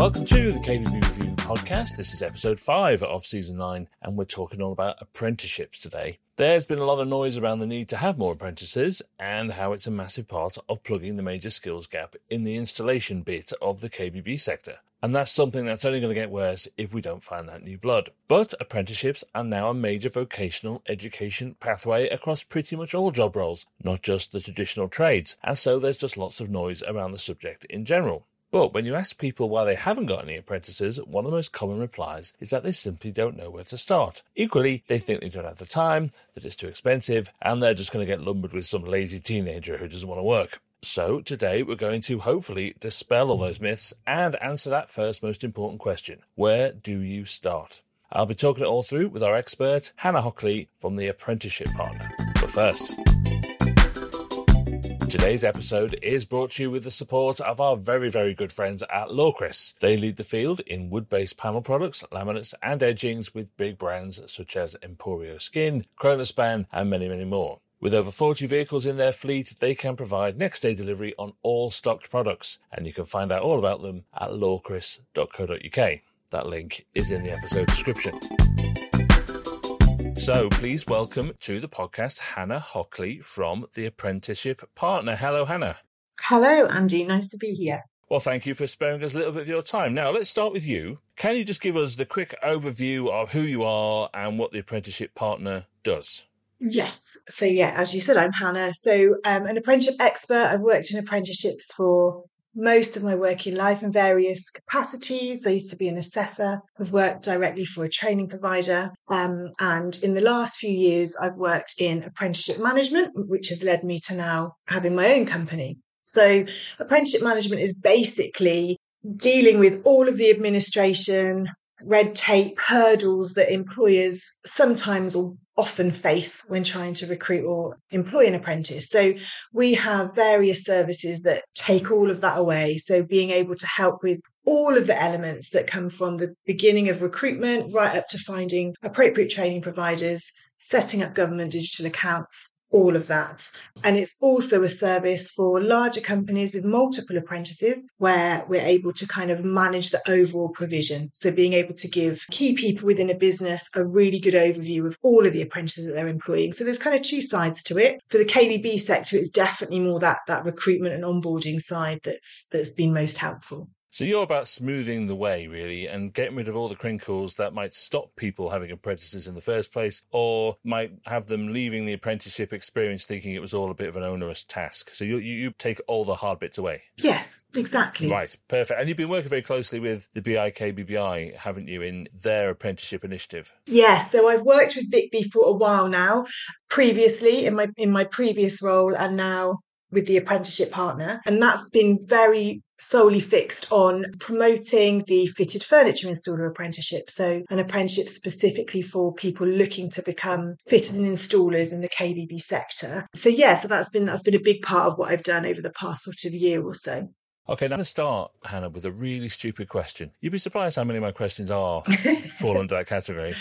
Welcome to the KBB Review podcast. This is episode five of season nine, and we're talking all about apprenticeships today. There's been a lot of noise around the need to have more apprentices and how it's a massive part of plugging the major skills gap in the installation bit of the KBB sector. And that's something that's only going to get worse if we don't find that new blood. But apprenticeships are now a major vocational education pathway across pretty much all job roles, not just the traditional trades. And so there's just lots of noise around the subject in general. But when you ask people why they haven't got any apprentices, one of the most common replies is that they simply don't know where to start. Equally, they think they don't have the time, that it's too expensive, and they're just going to get lumbered with some lazy teenager who doesn't want to work. So today we're going to hopefully dispel all those myths and answer that first most important question. Where do you start? I'll be talking it all through with our expert, Hannah Hockley from the Apprenticeship Partner. But first, Today's episode is brought to you with the support of our very, very good friends at Lawcris. They lead the field in wood-based panel products, laminates and edgings with big brands such as Emporio Skin, Kronospan and many, many more. With over 40 vehicles in their fleet, they can provide next day delivery on all stocked products, and you can find out all about them at lawcris.co.uk. That link is in the episode description. So please welcome to the podcast Hannah Hockley from the Apprenticeship Partner. Hello, Hannah. Hello, Andy. Nice to be here. Well, thank you for sparing us a little bit of your time. Now, let's start with you. Can you just give us the quick overview of who you are and what the Apprenticeship Partner does? Yes. So, yeah, as you said, I'm Hannah. So, um, an apprenticeship expert. I've worked in apprenticeships for most of my working life in various capacities. I used to be an assessor, I've worked directly for a training provider. Um, and in the last few years, I've worked in apprenticeship management, which has led me to now having my own company. So apprenticeship management is basically dealing with all of the administration, red tape, hurdles that employers sometimes or often face when trying to recruit or employ an apprentice. So we have various services that take all of that away. So being able to help with all of the elements that come from the beginning of recruitment right up to finding appropriate training providers, setting up government digital accounts, all of that. And it's also a service for larger companies with multiple apprentices where we're able to kind of manage the overall provision. So being able to give key people within a business a really good overview of all of the apprentices that they're employing. So there's kind of two sides to it. For the KBB sector, it's definitely more that, that recruitment and onboarding side that's, that's been most helpful. So you're about smoothing the way, really, and getting rid of all the crinkles that might stop people having apprentices in the first place, or might have them leaving the apprenticeship experience thinking it was all a bit of an onerous task. So you you, you take all the hard bits away. Yes, exactly. Right, perfect. And you've been working very closely with the BIKBBI, haven't you, in their apprenticeship initiative? Yes. So I've worked with BIKB for a while now. Previously, in my in my previous role, and now with the apprenticeship partner. And that's been very solely fixed on promoting the fitted furniture installer apprenticeship. So an apprenticeship specifically for people looking to become fitters and installers in the KBB sector. So yeah, so that's been, that's been a big part of what I've done over the past sort of year or so. Okay, now I'm going to start, Hannah, with a really stupid question. You'd be surprised how many of my questions are fall under that category.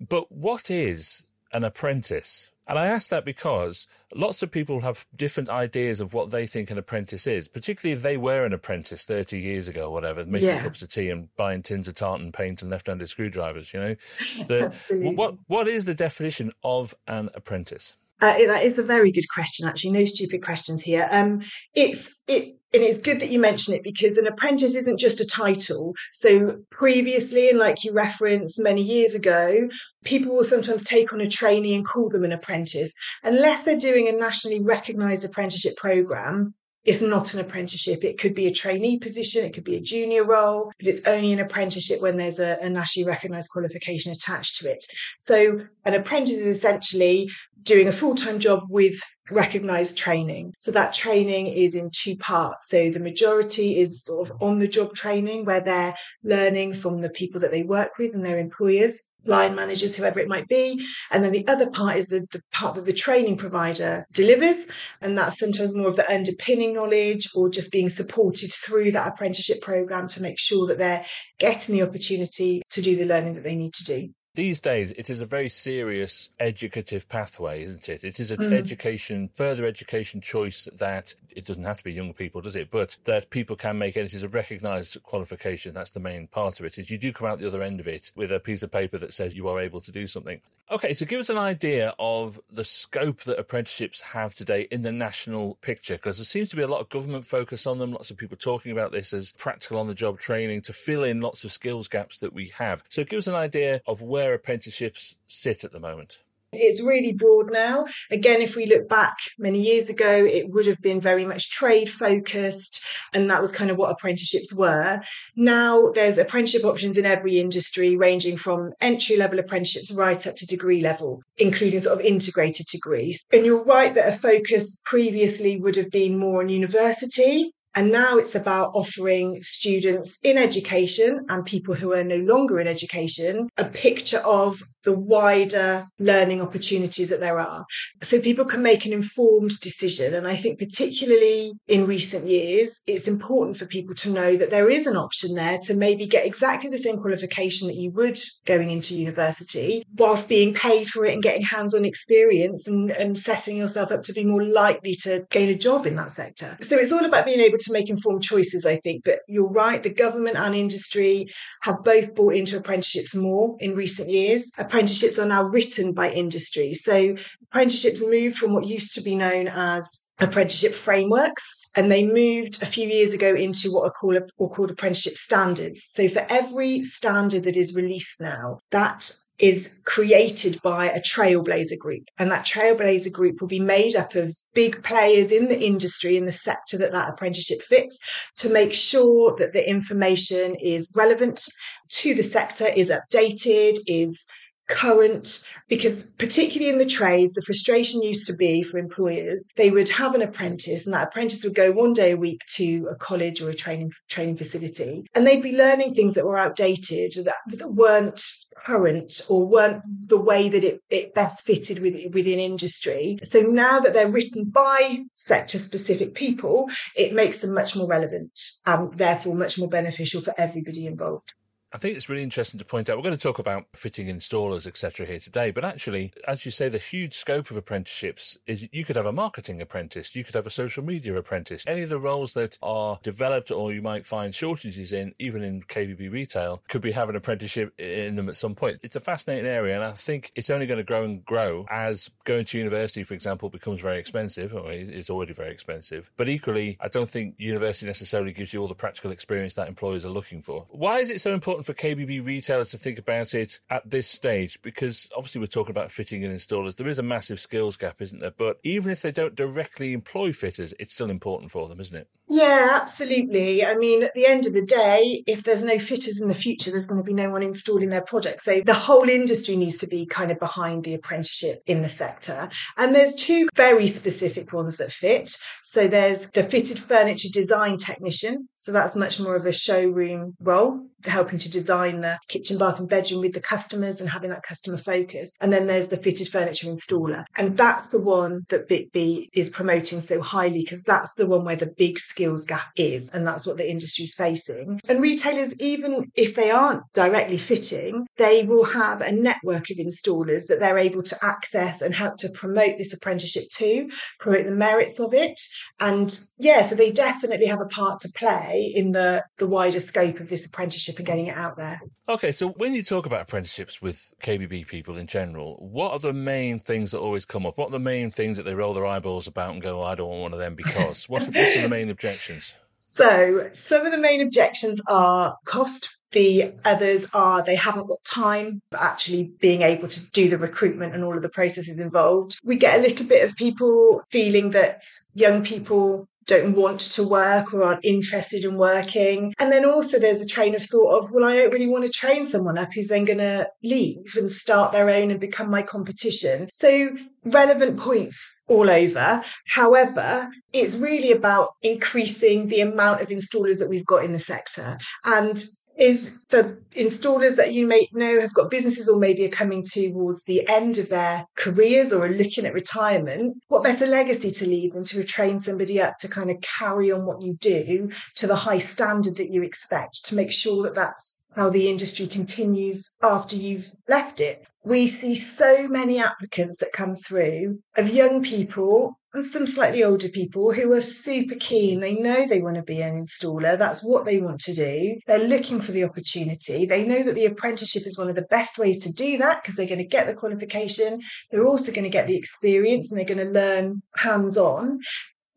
But what is an apprentice? And I ask that because lots of people have different ideas of what they think an apprentice is, particularly if they were an apprentice 30 years ago or whatever, making yeah. cups of tea and buying tins of tartan paint and left-handed screwdrivers, you know. The, Absolutely. What, what is the definition of an apprentice? Uh, that is a very good question, actually. No stupid questions here. Um, it's it, and it's good that you mention it because an apprentice isn't just a title. So previously, and like you referenced many years ago, people will sometimes take on a trainee and call them an apprentice, unless they're doing a nationally recognised apprenticeship program. It's not an apprenticeship. It could be a trainee position. It could be a junior role, but it's only an apprenticeship when there's a, a nationally recognised qualification attached to it. So an apprentice is essentially doing a full-time job with recognized training. So that training is in two parts. So the majority is sort of on the job training where they're learning from the people that they work with and their employers line managers, whoever it might be. And then the other part is the, the, part that the training provider delivers. And that's sometimes more of the underpinning knowledge or just being supported through that apprenticeship program to make sure that they're getting the opportunity to do the learning that they need to do. These days it is a very serious educative pathway, isn't it? It is an mm. education, further education choice that it doesn't have to be young people, does it? But that people can make, and it is a recognised qualification. That's the main part of it. Is you do come out the other end of it with a piece of paper that says you are able to do something. Okay, so give us an idea of the scope that apprenticeships have today in the national picture, because there seems to be a lot of government focus on them, lots of people talking about this as practical on the job training to fill in lots of skills gaps that we have. So give us an idea of where apprenticeships sit at the moment. It's really broad now. Again, if we look back many years ago, it would have been very much trade focused, and that was kind of what apprenticeships were. Now there's apprenticeship options in every industry, ranging from entry level apprenticeships right up to degree level, including sort of integrated degrees. And you're right that a focus previously would have been more on university and now it's about offering students in education and people who are no longer in education a picture of the wider learning opportunities that there are. So people can make an informed decision. And I think particularly in recent years, it's important for people to know that there is an option there to maybe get exactly the same qualification that you would going into university whilst being paid for it and getting hands-on experience and, and setting yourself up to be more likely to gain a job in that sector. So it's all about being able to make informed choices, I think. But you're right, the government and industry have both bought into apprenticeships more in recent years apprenticeships are now written by industry. So apprenticeships moved from what used to be known as apprenticeship frameworks and they moved a few years ago into what are called, are called apprenticeship standards. So for every standard that is released now, that is created by a trailblazer group. And that trailblazer group will be made up of big players in the industry, in the sector that that apprenticeship fits, to make sure that the information is relevant to the sector, is updated, is current because particularly in the trades the frustration used to be for employers they would have an apprentice and that apprentice would go one day a week to a college or a training training facility and they'd be learning things that were outdated that, that weren't current or weren't the way that it, it best fitted with, within industry. So now that they're written by sector specific people it makes them much more relevant and therefore much more beneficial for everybody involved I think it's really interesting to point out. We're going to talk about fitting installers, etc., here today. But actually, as you say, the huge scope of apprenticeships is you could have a marketing apprentice, you could have a social media apprentice. Any of the roles that are developed or you might find shortages in, even in KBB retail, could be having an apprenticeship in them at some point. It's a fascinating area, and I think it's only going to grow and grow as going to university, for example, becomes very expensive. Or it's already very expensive. But equally, I don't think university necessarily gives you all the practical experience that employers are looking for. Why is it so important? For KBB retailers to think about it at this stage? Because obviously we're talking about fitting and installers. There is a massive skills gap, isn't there? But even if they don't directly employ fitters, it's still important for them, isn't it? Yeah, absolutely. I mean, at the end of the day, if there's no fitters in the future, there's going to be no one installing their products. So the whole industry needs to be kind of behind the apprenticeship in the sector. And there's two very specific ones that fit. So there's the fitted furniture design technician. So that's much more of a showroom role helping to design the kitchen, bath, and bedroom with the customers and having that customer focus. And then there's the fitted furniture installer. And that's the one that BIKBBI is promoting so highly because that's the one where the big skills gap is. And that's what the industry is facing. And retailers, even if they aren't directly fitting, they will have a network of installers that they're able to access and help to promote this apprenticeship to, promote the merits of it. And yeah, so they definitely have a part to play in the, the wider scope of this apprenticeship and getting it out there. Okay, so when you talk about apprenticeships with KBB people in general, what are the main things that always come up? What are the main things that they roll their eyeballs about and go, oh, I don't want one of them because? what, what are the main objections? So, some of the main objections are cost. The others are they haven't got time, but actually being able to do the recruitment and all of the processes involved. We get a little bit of people feeling that young people don't want to work or aren't interested in working. And then also there's a train of thought of, well, I don't really want to train someone up who's then going to leave and start their own and become my competition. So relevant points all over. However, it's really about increasing the amount of installers that we've got in the sector. And is for installers that you may know have got businesses or maybe are coming towards the end of their careers or are looking at retirement, what better legacy to leave than to train somebody up to kind of carry on what you do to the high standard that you expect to make sure that that's how the industry continues after you've left it. We see so many applicants that come through of young people and some slightly older people who are super keen. They know they want to be an installer. That's what they want to do. They're looking for the opportunity. They know that the apprenticeship is one of the best ways to do that because they're going to get the qualification. They're also going to get the experience and they're going to learn hands on.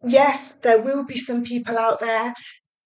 Yes, there will be some people out there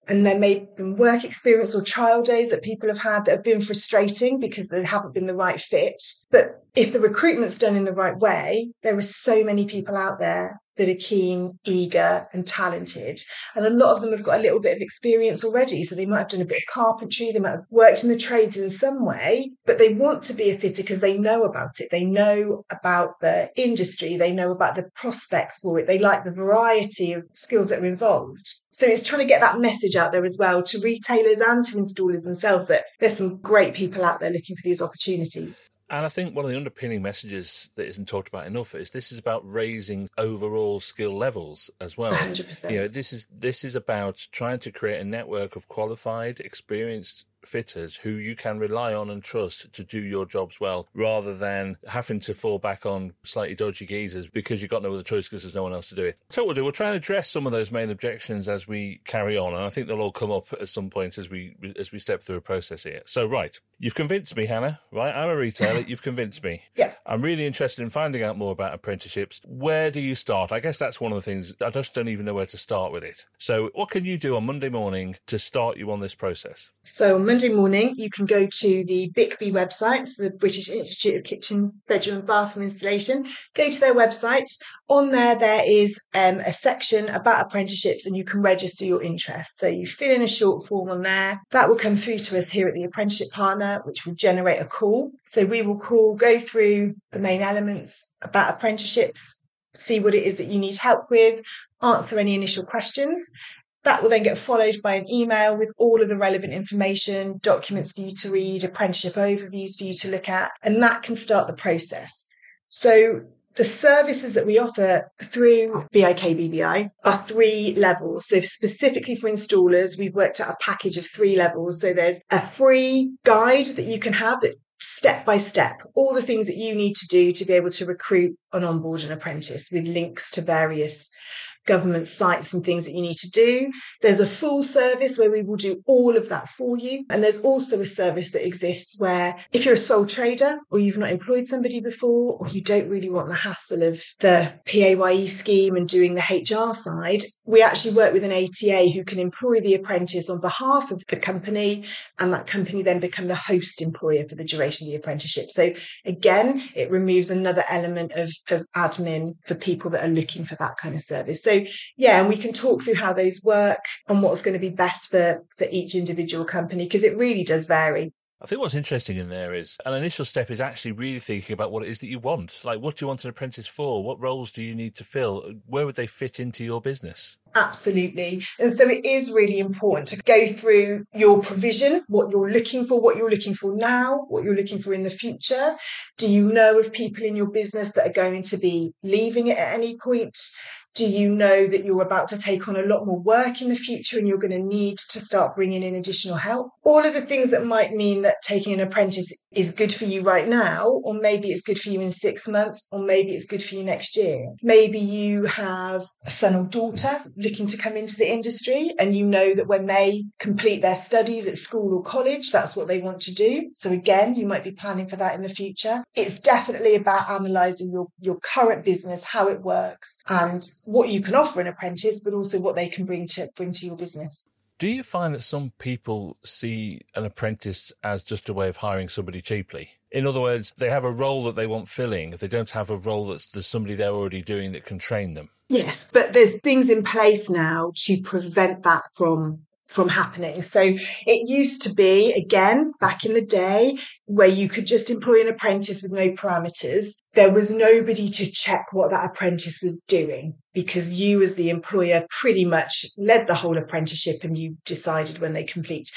and there may have been work experience or trial days that people have had that have been frustrating because they haven't been the right fit. But if the recruitment's done in the right way, there are so many people out there that are keen, eager, and talented. And a lot of them have got a little bit of experience already. So they might have done a bit of carpentry, they might have worked in the trades in some way, but they want to be a fitter because they know about it. They know about the industry, they know about the prospects for it, they like the variety of skills that are involved. So it's trying to get that message out there as well to retailers and to installers themselves that there's some great people out there looking for these opportunities. And I think one of the underpinning messages that isn't talked about enough is this is about raising overall skill levels as well. 100%. You know, this is this is about trying to create a network of qualified, experienced fitters who you can rely on and trust to do your jobs well, rather than having to fall back on slightly dodgy geezers because you've got no other choice because there's no one else to do it. So we'll do. We'll try and address some of those main objections as we carry on, and I think they'll all come up at some point as we as we step through a process here. So right, you've convinced me, Hannah. Right, I'm a retailer. You've convinced me. Yeah. I'm really interested in finding out more about apprenticeships. Where do you start? I guess that's one of the things. I just don't even know where to start with it. So what can you do on Monday morning to start you on this process? So Monday morning, you can go to the BIKBBI website, so the British Institute of Kitchen, Bedroom and Bathroom Installation. Go to their website. On there, there is um, a section about apprenticeships and you can register your interest. So you fill in a short form on there. That will come through to us here at the Apprenticeship Partner, which will generate a call. So we will call, go through the main elements about apprenticeships, see what it is that you need help with, answer any initial questions. That will then get followed by an email with all of the relevant information, documents for you to read, apprenticeship overviews for you to look at, and that can start the process. So the services that we offer through BIK BBI are three levels. So specifically for installers, we've worked out a package of three levels. So there's a free guide that you can have that step by step, all the things that you need to do to be able to recruit and onboard an apprentice with links to various government sites and things that you need to do. There's a full service where we will do all of that for you. And there's also a service that exists where if you're a sole trader or you've not employed somebody before or you don't really want the hassle of the PAYE scheme and doing the HR side, we actually work with an ATA who can employ the apprentice on behalf of the company and that company then become the host employer for the duration of the apprenticeship. So again, it removes another element of, of admin for people that are looking for that kind of service. So yeah, and we can talk through how those work and what's going to be best for, for each individual company because it really does vary. I think what's interesting in there is an initial step is actually really thinking about what it is that you want. Like, what do you want an apprentice for? What roles do you need to fill? Where would they fit into your business? Absolutely. And so it is really important to go through your provision, what you're looking for, what you're looking for now, what you're looking for in the future. Do you know of people in your business that are going to be leaving it at any point? Do you know that you're about to take on a lot more work in the future and you're going to need to start bringing in additional help? All of the things that might mean that taking an apprentice is good for you right now, or maybe it's good for you in six months, or maybe it's good for you next year. Maybe you have a son or daughter looking to come into the industry and you know that when they complete their studies at school or college, that's what they want to do. So again, you might be planning for that in the future. It's definitely about analysing your, your current business, how it works and what you can offer an apprentice, but also what they can bring to bring to your business. Do you find that some people see an apprentice as just a way of hiring somebody cheaply? In other words, they have a role that they want filling. They don't have a role that's there's somebody they're already doing that can train them. Yes, but there's things in place now to prevent that from from happening. So it used to be, again, back in the day, where you could just employ an apprentice with no parameters. There was nobody to check what that apprentice was doing because you, as the employer, pretty much led the whole apprenticeship and you decided when they complete.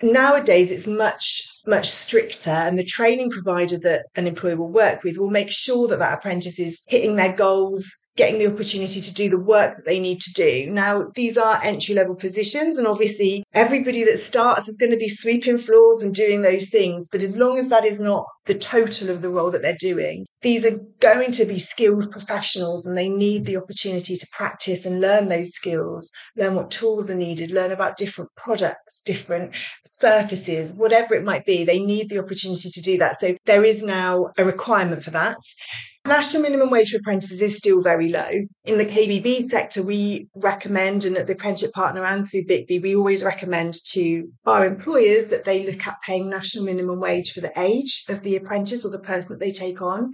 nowadays it's much much stricter and the training provider that an employer will work with will make sure that that apprentice is hitting their goals getting the opportunity to do the work that they need to do. Now, these are entry level positions, and obviously, everybody that starts is going to be sweeping floors and doing those things. But as long as that is not the total of the role that they're doing, these are going to be skilled professionals and they need the opportunity to practice and learn those skills, learn what tools are needed, learn about different products, different surfaces, whatever it might be. They need the opportunity to do that. So there is now a requirement for that. National minimum wage for apprentices is still very low. In the KBB sector, we recommend, and at the apprenticeship partner and through BIKBBI, we always recommend to our employers that they look at paying national minimum wage for the age of the apprentice or the person that they take on.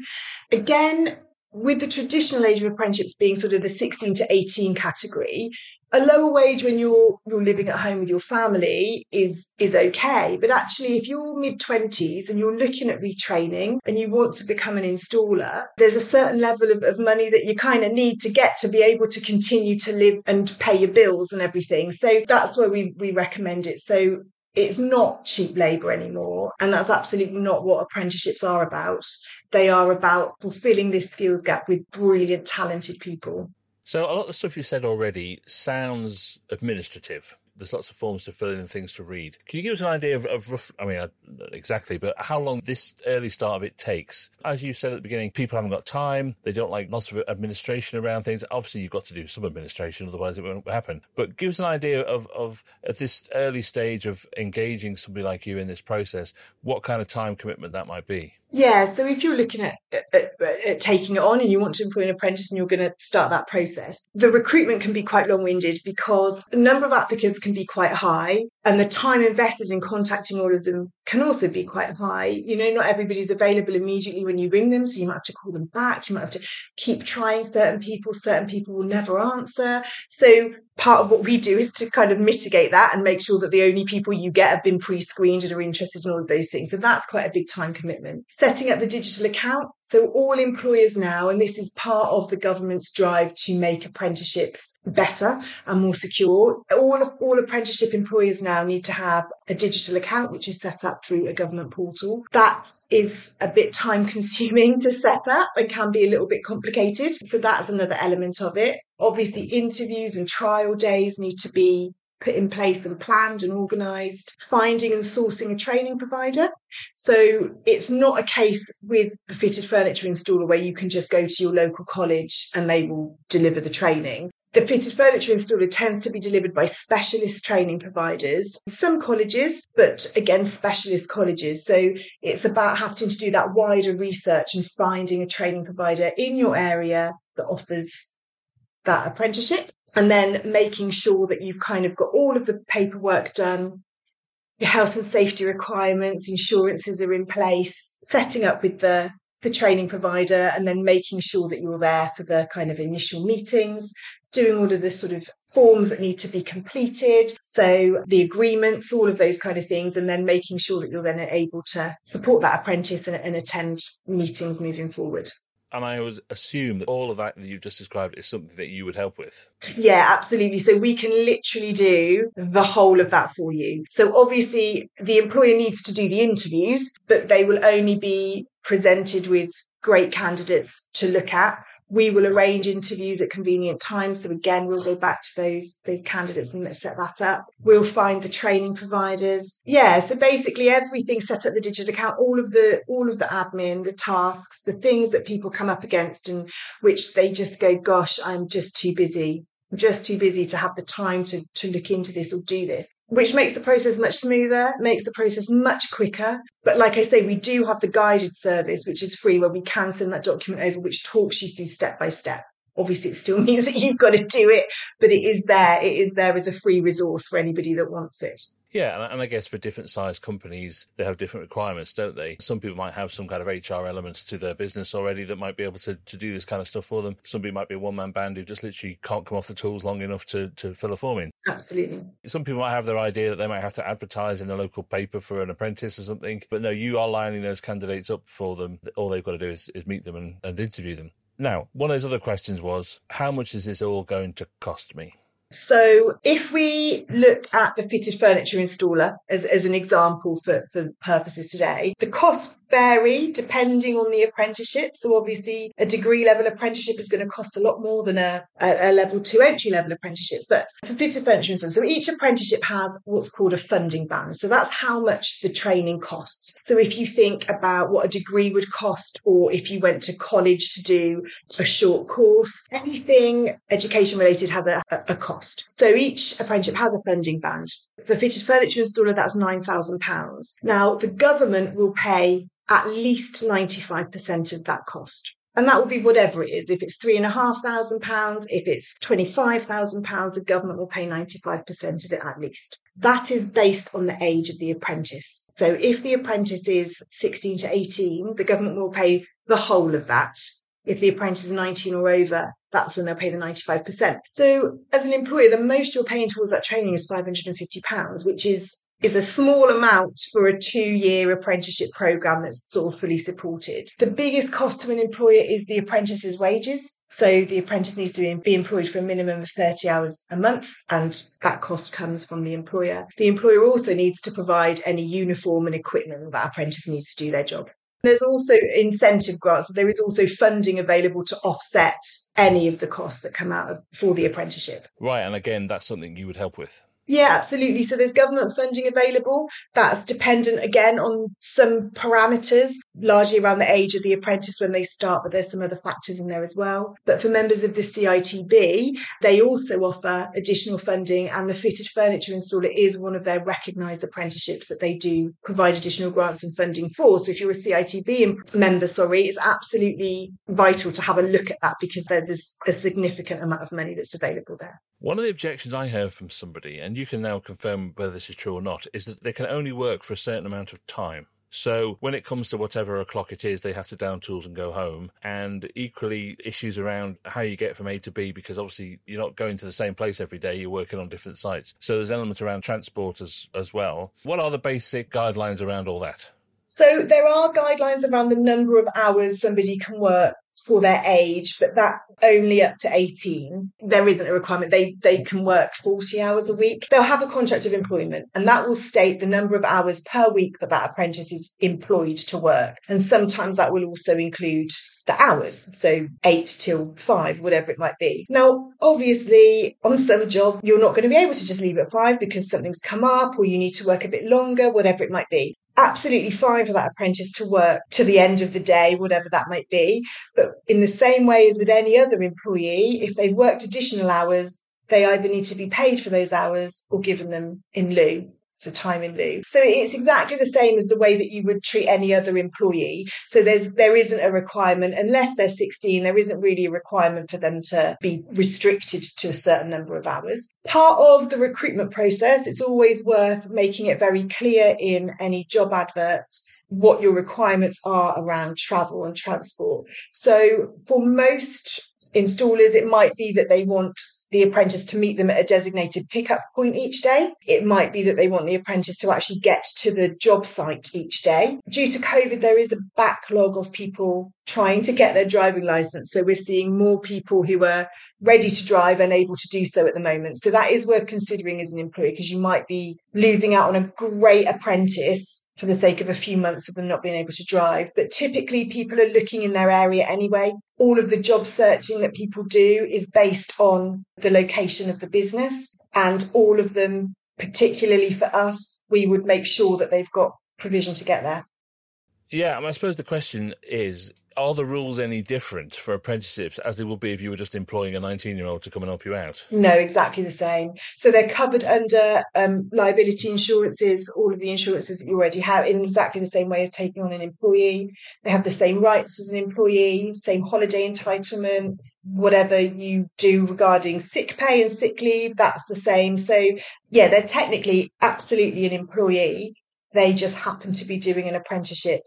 Again, with the traditional age of apprenticeships being sort of the 16 to 18 category, a lower wage when you're you're living at home with your family is is okay. But actually if you're mid 20s and you're looking at retraining and you want to become an installer, there's a certain level of, of money that you kind of need to get to be able to continue to live and pay your bills and everything. So that's where we, we recommend it. So it's not cheap labour anymore. And that's absolutely not what apprenticeships are about. They are about fulfilling this skills gap with brilliant, talented people. So, a lot of the stuff you said already sounds administrative there's lots of forms to fill in and things to read. Can you give us an idea of, of rough, I mean, exactly, but how long this early start of it takes? As you said at the beginning, people haven't got time. They don't like lots of administration around things. Obviously, you've got to do some administration, otherwise it won't happen. But give us an idea of, of at this early stage of engaging somebody like you in this process, what kind of time commitment that might be. Yeah, so if you're looking at, at, at, taking it on and you want to employ an apprentice and you're going to start that process, the recruitment can be quite long winded because the number of applicants can be quite high and the time invested in contacting all of them can also be quite high. You know, not everybody's available immediately when you ring them, so you might have to call them back. You might have to keep trying certain people. Certain people will never answer. So part of what we do is to kind of mitigate that and make sure that the only people you get have been pre-screened and are interested in all of those things. So that's quite a big time commitment. Setting up the digital account. So all employers now, and this is part of the government's drive to make apprenticeships better and more secure. All, all apprenticeship employers now need to have a digital account, which is set up through a government portal. That is a bit time consuming to set up and can be a little bit complicated. So that's another element of it. Obviously, interviews and trial days need to be put in place and planned and organised, finding and sourcing a training provider. So it's not a case with the fitted furniture installer where you can just go to your local college and they will deliver the training. The fitted furniture installer tends to be delivered by specialist training providers, some colleges, but again, specialist colleges. So it's about having to do that wider research and finding a training provider in your area that offers that apprenticeship and then making sure that you've kind of got all of the paperwork done, your health and safety requirements, insurances are in place, setting up with the the training provider and then making sure that you're there for the kind of initial meetings, doing all of the sort of forms that need to be completed. So the agreements, all of those kind of things, and then making sure that you're then able to support that apprentice and, and attend meetings moving forward. And I would assume that all of that that you've just described is something that you would help with. Yeah, absolutely. So we can literally do the whole of that for you. So obviously the employer needs to do the interviews, but they will only be presented with great candidates to look at we will arrange interviews at convenient times. So again, we'll go back to those those candidates and set that up. We'll find the training providers. Yeah, so basically everything set up the digital account, all of the all of the admin, the tasks, the things that people come up against and which they just go, gosh, I'm just too busy I'm just too busy to have the time to, to look into this or do this, which makes the process much smoother, makes the process much quicker. But like I say, we do have the guided service, which is free, where we can send that document over, which talks you through step by step. Obviously, it still means that you've got to do it, but it is there. It is there as a free resource for anybody that wants it. Yeah, and I guess for different size companies, they have different requirements, don't they? Some people might have some kind of HR elements to their business already that might be able to, to do this kind of stuff for them. Somebody might be a one man band who just literally can't come off the tools long enough to, to fill a form in. Absolutely. Some people might have their idea that they might have to advertise in the local paper for an apprentice or something, but no, you are lining those candidates up for them. All they've got to do is, is meet them and, and interview them. Now, one of those other questions was, how much is this all going to cost me? So if we look at the fitted furniture installer as, as an example for, for purposes today, the cost vary depending on the apprenticeship. So obviously a degree level apprenticeship is going to cost a lot more than a, a, a level two entry level apprenticeship. But for fitted furniture installer, so each apprenticeship has what's called a funding band. So that's how much the training costs. So if you think about what a degree would cost, or if you went to college to do a short course, anything education related has a, a cost. So each apprenticeship has a funding band. The fitted furniture installer, that's £9,000. Now the government will pay at least 95% of that cost. And that will be whatever it is. If it's three and a half thousand pounds, if it's twenty-five thousand pounds, the government will pay ninety-five percent of it at least. That is based on the age of the apprentice. So if the apprentice is sixteen to eighteen, the government will pay the whole of that. If the apprentice is 19 or over, that's when they'll pay the 95%. So as an employer, the most you're paying towards that training is £550, which is is a small amount for a two year apprenticeship program that's sort of fully supported. The biggest cost to an employer is the apprentice's wages. So the apprentice needs to be employed for a minimum of 30 hours a month, and that cost comes from the employer. The employer also needs to provide any uniform and equipment that apprentice needs to do their job. There's also incentive grants. There is also funding available to offset any of the costs that come out of for the apprenticeship. Right, and again, that's something you would help with. Yeah, absolutely. So there's government funding available. That's dependent again on some parameters, largely around the age of the apprentice when they start, but there's some other factors in there as well. But for members of the CITB, they also offer additional funding and the fitted furniture installer is one of their recognised apprenticeships that they do provide additional grants and funding for. So if you're a CITB member, sorry, it's absolutely vital to have a look at that because there's a significant amount of money that's available there. One of the objections I heard from somebody, and you can now confirm whether this is true or not, is that they can only work for a certain amount of time. So when it comes to whatever o'clock it is, they have to down tools and go home. And equally, issues around how you get from A to B, because obviously you're not going to the same place every day, you're working on different sites. So there's elements around transport as, as well. What are the basic guidelines around all that? So there are guidelines around the number of hours somebody can work for their age, but that only up to 18. There isn't a requirement. They, they can work 40 hours a week. They'll have a contract of employment and that will state the number of hours per week that that apprentice is employed to work. And sometimes that will also include the hours. So eight till five, whatever it might be. Now, obviously on some job, you're not going to be able to just leave at five because something's come up or you need to work a bit longer, whatever it might be absolutely fine for that apprentice to work to the end of the day, whatever that might be. But in the same way as with any other employee, if they've worked additional hours, they either need to be paid for those hours or given them in lieu so time in lieu. So it's exactly the same as the way that you would treat any other employee. So there's there isn't a requirement unless they're 16. There isn't really a requirement for them to be restricted to a certain number of hours. Part of the recruitment process, it's always worth making it very clear in any job adverts what your requirements are around travel and transport. So for most installers, it might be that they want the apprentice to meet them at a designated pickup point each day. It might be that they want the apprentice to actually get to the job site each day. Due to COVID, there is a backlog of people trying to get their driving license. So we're seeing more people who are ready to drive and able to do so at the moment. So that is worth considering as an employer because you might be losing out on a great apprentice for the sake of a few months of them not being able to drive. But typically people are looking in their area anyway. All of the job searching that people do is based on the location of the business and all of them, particularly for us, we would make sure that they've got provision to get there. Yeah, I suppose the question is are the rules any different for apprenticeships as they would be if you were just employing a 19 year old to come and help you out? No, exactly the same. So they're covered under um, liability insurances, all of the insurances that you already have, in exactly the same way as taking on an employee. They have the same rights as an employee, same holiday entitlement. Whatever you do regarding sick pay and sick leave, that's the same. So, yeah, they're technically absolutely an employee. They just happen to be doing an apprenticeship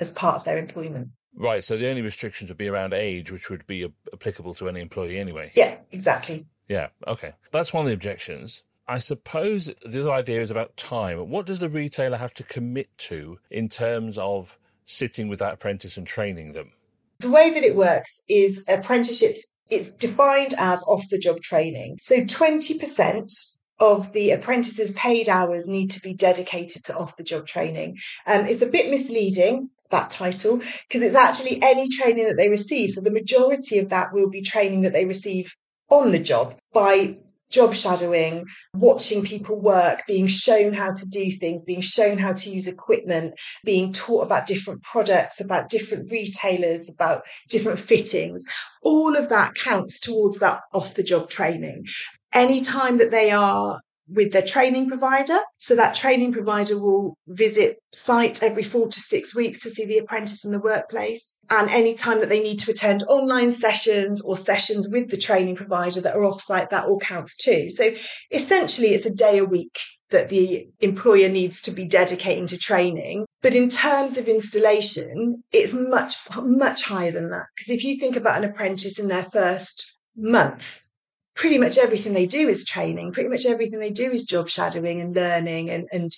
as part of their employment. Right. So the only restrictions would be around age, which would be applicable to any employee anyway. Yeah, exactly. Yeah. Okay. That's one of the objections. I suppose the other idea is about time. What does the retailer have to commit to in terms of sitting with that apprentice and training them? The way that it works is apprenticeships It's defined as off the job training. So 20% of the apprentices' paid hours need to be dedicated to off the job training. Um, it's a bit misleading, that title, because it's actually any training that they receive. So the majority of that will be training that they receive on the job by job shadowing, watching people work, being shown how to do things, being shown how to use equipment, being taught about different products, about different retailers, about different fittings. All of that counts towards that off the job training. Any time that they are with their training provider. So that training provider will visit site every four to six weeks to see the apprentice in the workplace. And any time that they need to attend online sessions or sessions with the training provider that are off site, that all counts too. So essentially it's a day a week that the employer needs to be dedicating to training. But in terms of installation, it's much, much higher than that. Because if you think about an apprentice in their first month, pretty much everything they do is training. Pretty much everything they do is job shadowing and learning. And, and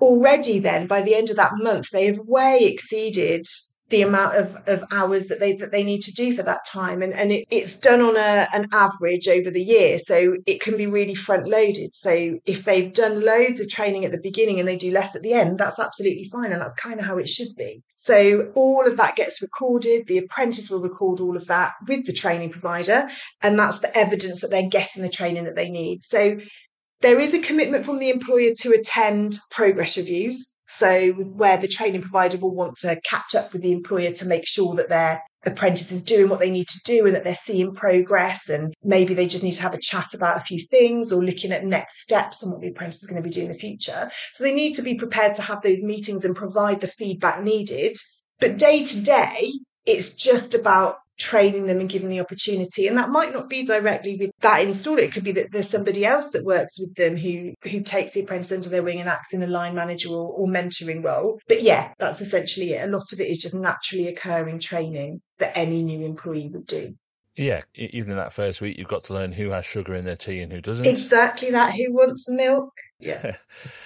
already then by the end of that month, they have way exceeded the amount of, of hours that they that they need to do for that time. And and it, it's done on a an average over the year so it can be really front loaded so if they've done loads of training at the beginning and they do less at the end that's absolutely fine and that's kind of how it should be. So all of that gets recorded the apprentice will record all of that with the training provider and that's the evidence that they're getting the training that they need. So there is a commitment from the employer to attend progress reviews so where the training provider will want to catch up with the employer to make sure that their apprentice is doing what they need to do and that they're seeing progress and maybe they just need to have a chat about a few things or looking at next steps and what the apprentice is going to be doing in the future. So they need to be prepared to have those meetings and provide the feedback needed. But day to day, it's just about training them and giving the opportunity. And that might not be directly with that installer. It could be that there's somebody else that works with them who who takes the apprentice under their wing and acts in a line manager or, or mentoring role. But yeah, that's essentially it. A lot of it is just naturally occurring training that any new employee would do. Yeah, even in that first week, you've got to learn who has sugar in their tea and who doesn't. Exactly that. Who wants milk? Yeah.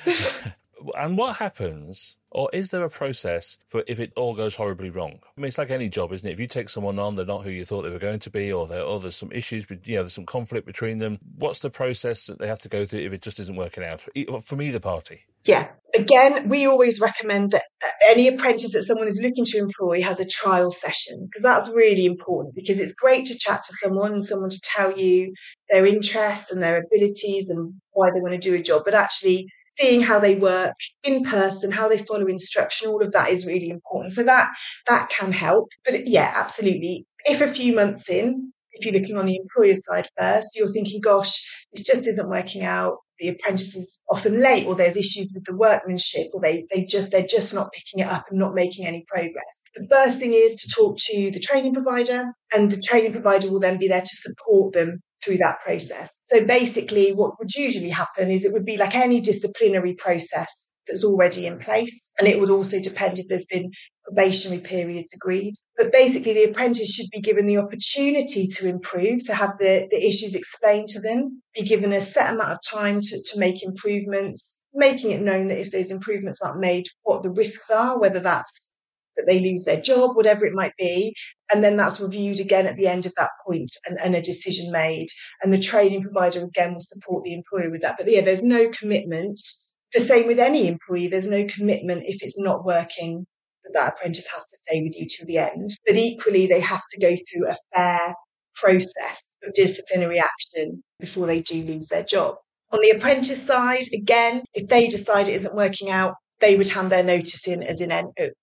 and what happens or is there a process for if it all goes horribly wrong? I mean, it's like any job, isn't it? If you take someone on, they're not who you thought they were going to be, or, or there's some issues, but you know, there's some conflict between them. What's the process that they have to go through if it just isn't working out from either party? Yeah. Again, we always recommend that uh, any apprentice that someone is looking to employ has a trial session because that's really important because it's great to chat to someone and someone to tell you their interests and their abilities and why they want to do a job, but actually seeing how they work in person, how they follow instruction, all of that is really important. So that that can help. But yeah, absolutely. If a few months in, if you're looking on the employer side first, you're thinking, gosh, this just isn't working out. The apprentice is often late or there's issues with the workmanship or they, they just they're just not picking it up and not making any progress. The first thing is to talk to the training provider and the training provider will then be there to support them through that process. So basically, what would usually happen is it would be like any disciplinary process that's already in place. And it would also depend if there's been probationary periods agreed. But basically, the apprentice should be given the opportunity to improve, to have the, the issues explained to them, be given a set amount of time to, to make improvements, making it known that if those improvements aren't made, what the risks are, whether that's that they lose their job, whatever it might be. And then that's reviewed again at the end of that point and, and, a decision made. And the training provider again will support the employer with that. But yeah, there's no commitment. The same with any employee, there's no commitment if it's not working that that apprentice has to stay with you to the end. But equally, they have to go through a fair process of disciplinary action before they do lose their job. On the apprentice side, again, if they decide it isn't working out, they would hand their notice in as in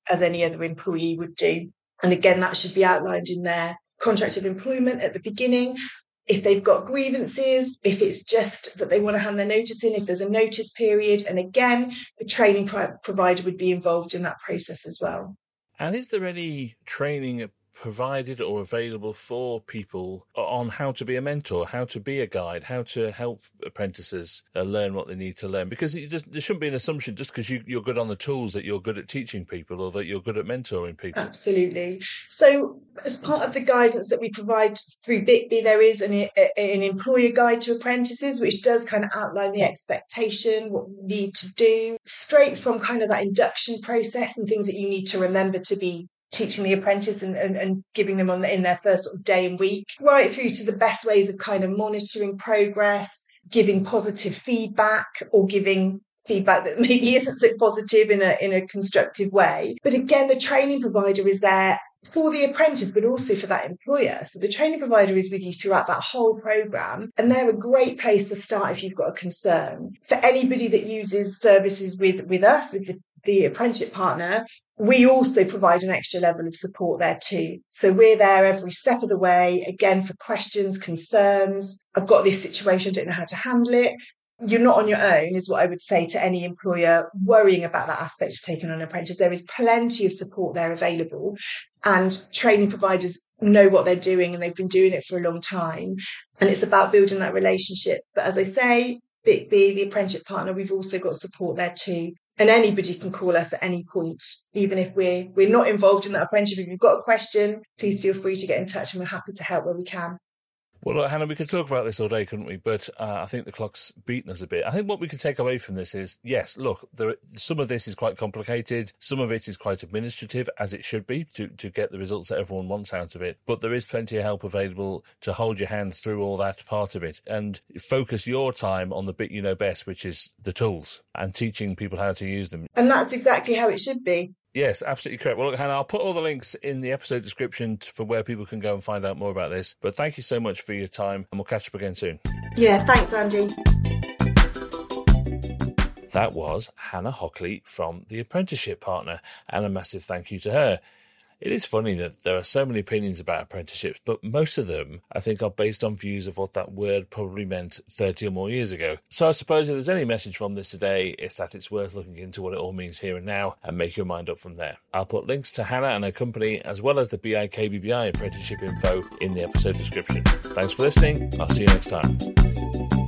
as any other employee would do. And again, that should be outlined in their contract of employment at the beginning. If they've got grievances, if it's just that they want to hand their notice in, if there's a notice period, and again, the training provider would be involved in that process as well. And is there any training provided or available for people on how to be a mentor, how to be a guide, how to help apprentices uh, learn what they need to learn. Because just, there shouldn't be an assumption just because you, you're good on the tools that you're good at teaching people or that you're good at mentoring people. Absolutely. So, as part of the guidance that we provide through BIKBBI, there is an, an employer guide to apprentices, which does kind of outline the expectation, what you need to do, straight from kind of that induction process and things that you need to remember to be teaching the apprentice and, and, and giving them on the, in their first sort of day and week, right through to the best ways of kind of monitoring progress, giving positive feedback or giving feedback that maybe isn't so positive in a in a constructive way. But again, the training provider is there for the apprentice, but also for that employer. So the training provider is with you throughout that whole program, and they're a great place to start if you've got a concern. For anybody that uses services with with us, with the, the apprenticeship partner, we also provide an extra level of support there too. So we're there every step of the way, again, for questions, concerns. I've got this situation, don't know how to handle it you're not on your own, is what I would say to any employer worrying about that aspect of taking on an apprentice. There is plenty of support there available, and training providers know what they're doing and they've been doing it for a long time. And it's about building that relationship. But as I say, the, the, the apprenticeship partner, we've also got support there too. And anybody can call us at any point, even if we're we're not involved in that apprenticeship. If you've got a question, please feel free to get in touch, and we're happy to help where we can. Well, look, Hannah, we could talk about this all day, couldn't we? But uh, I think the clock's beaten us a bit. I think what we could take away from this is, yes, look, there, some of this is quite complicated. Some of it is quite administrative, as it should be, to, to get the results that everyone wants out of it. But there is plenty of help available to hold your hand through all that part of it and focus your time on the bit you know best, which is the tools and teaching people how to use them. And that's exactly how it should be. Yes, absolutely correct. Well, look, Hannah, I'll put all the links in the episode description for where people can go and find out more about this. But thank you so much for your time, and we'll catch up again soon. Yeah, thanks, Andy. That was Hannah Hockley from The Apprenticeship Partner, and a massive thank you to her. It is funny that there are so many opinions about apprenticeships, but most of them, I think, are based on views of what that word probably meant 30 or more years ago. So I suppose if there's any message from this today, it's that it's worth looking into what it all means here and now and make your mind up from there. I'll put links to Hannah and her company, as well as the BIKBBI apprenticeship info in the episode description. Thanks for listening. I'll see you next time.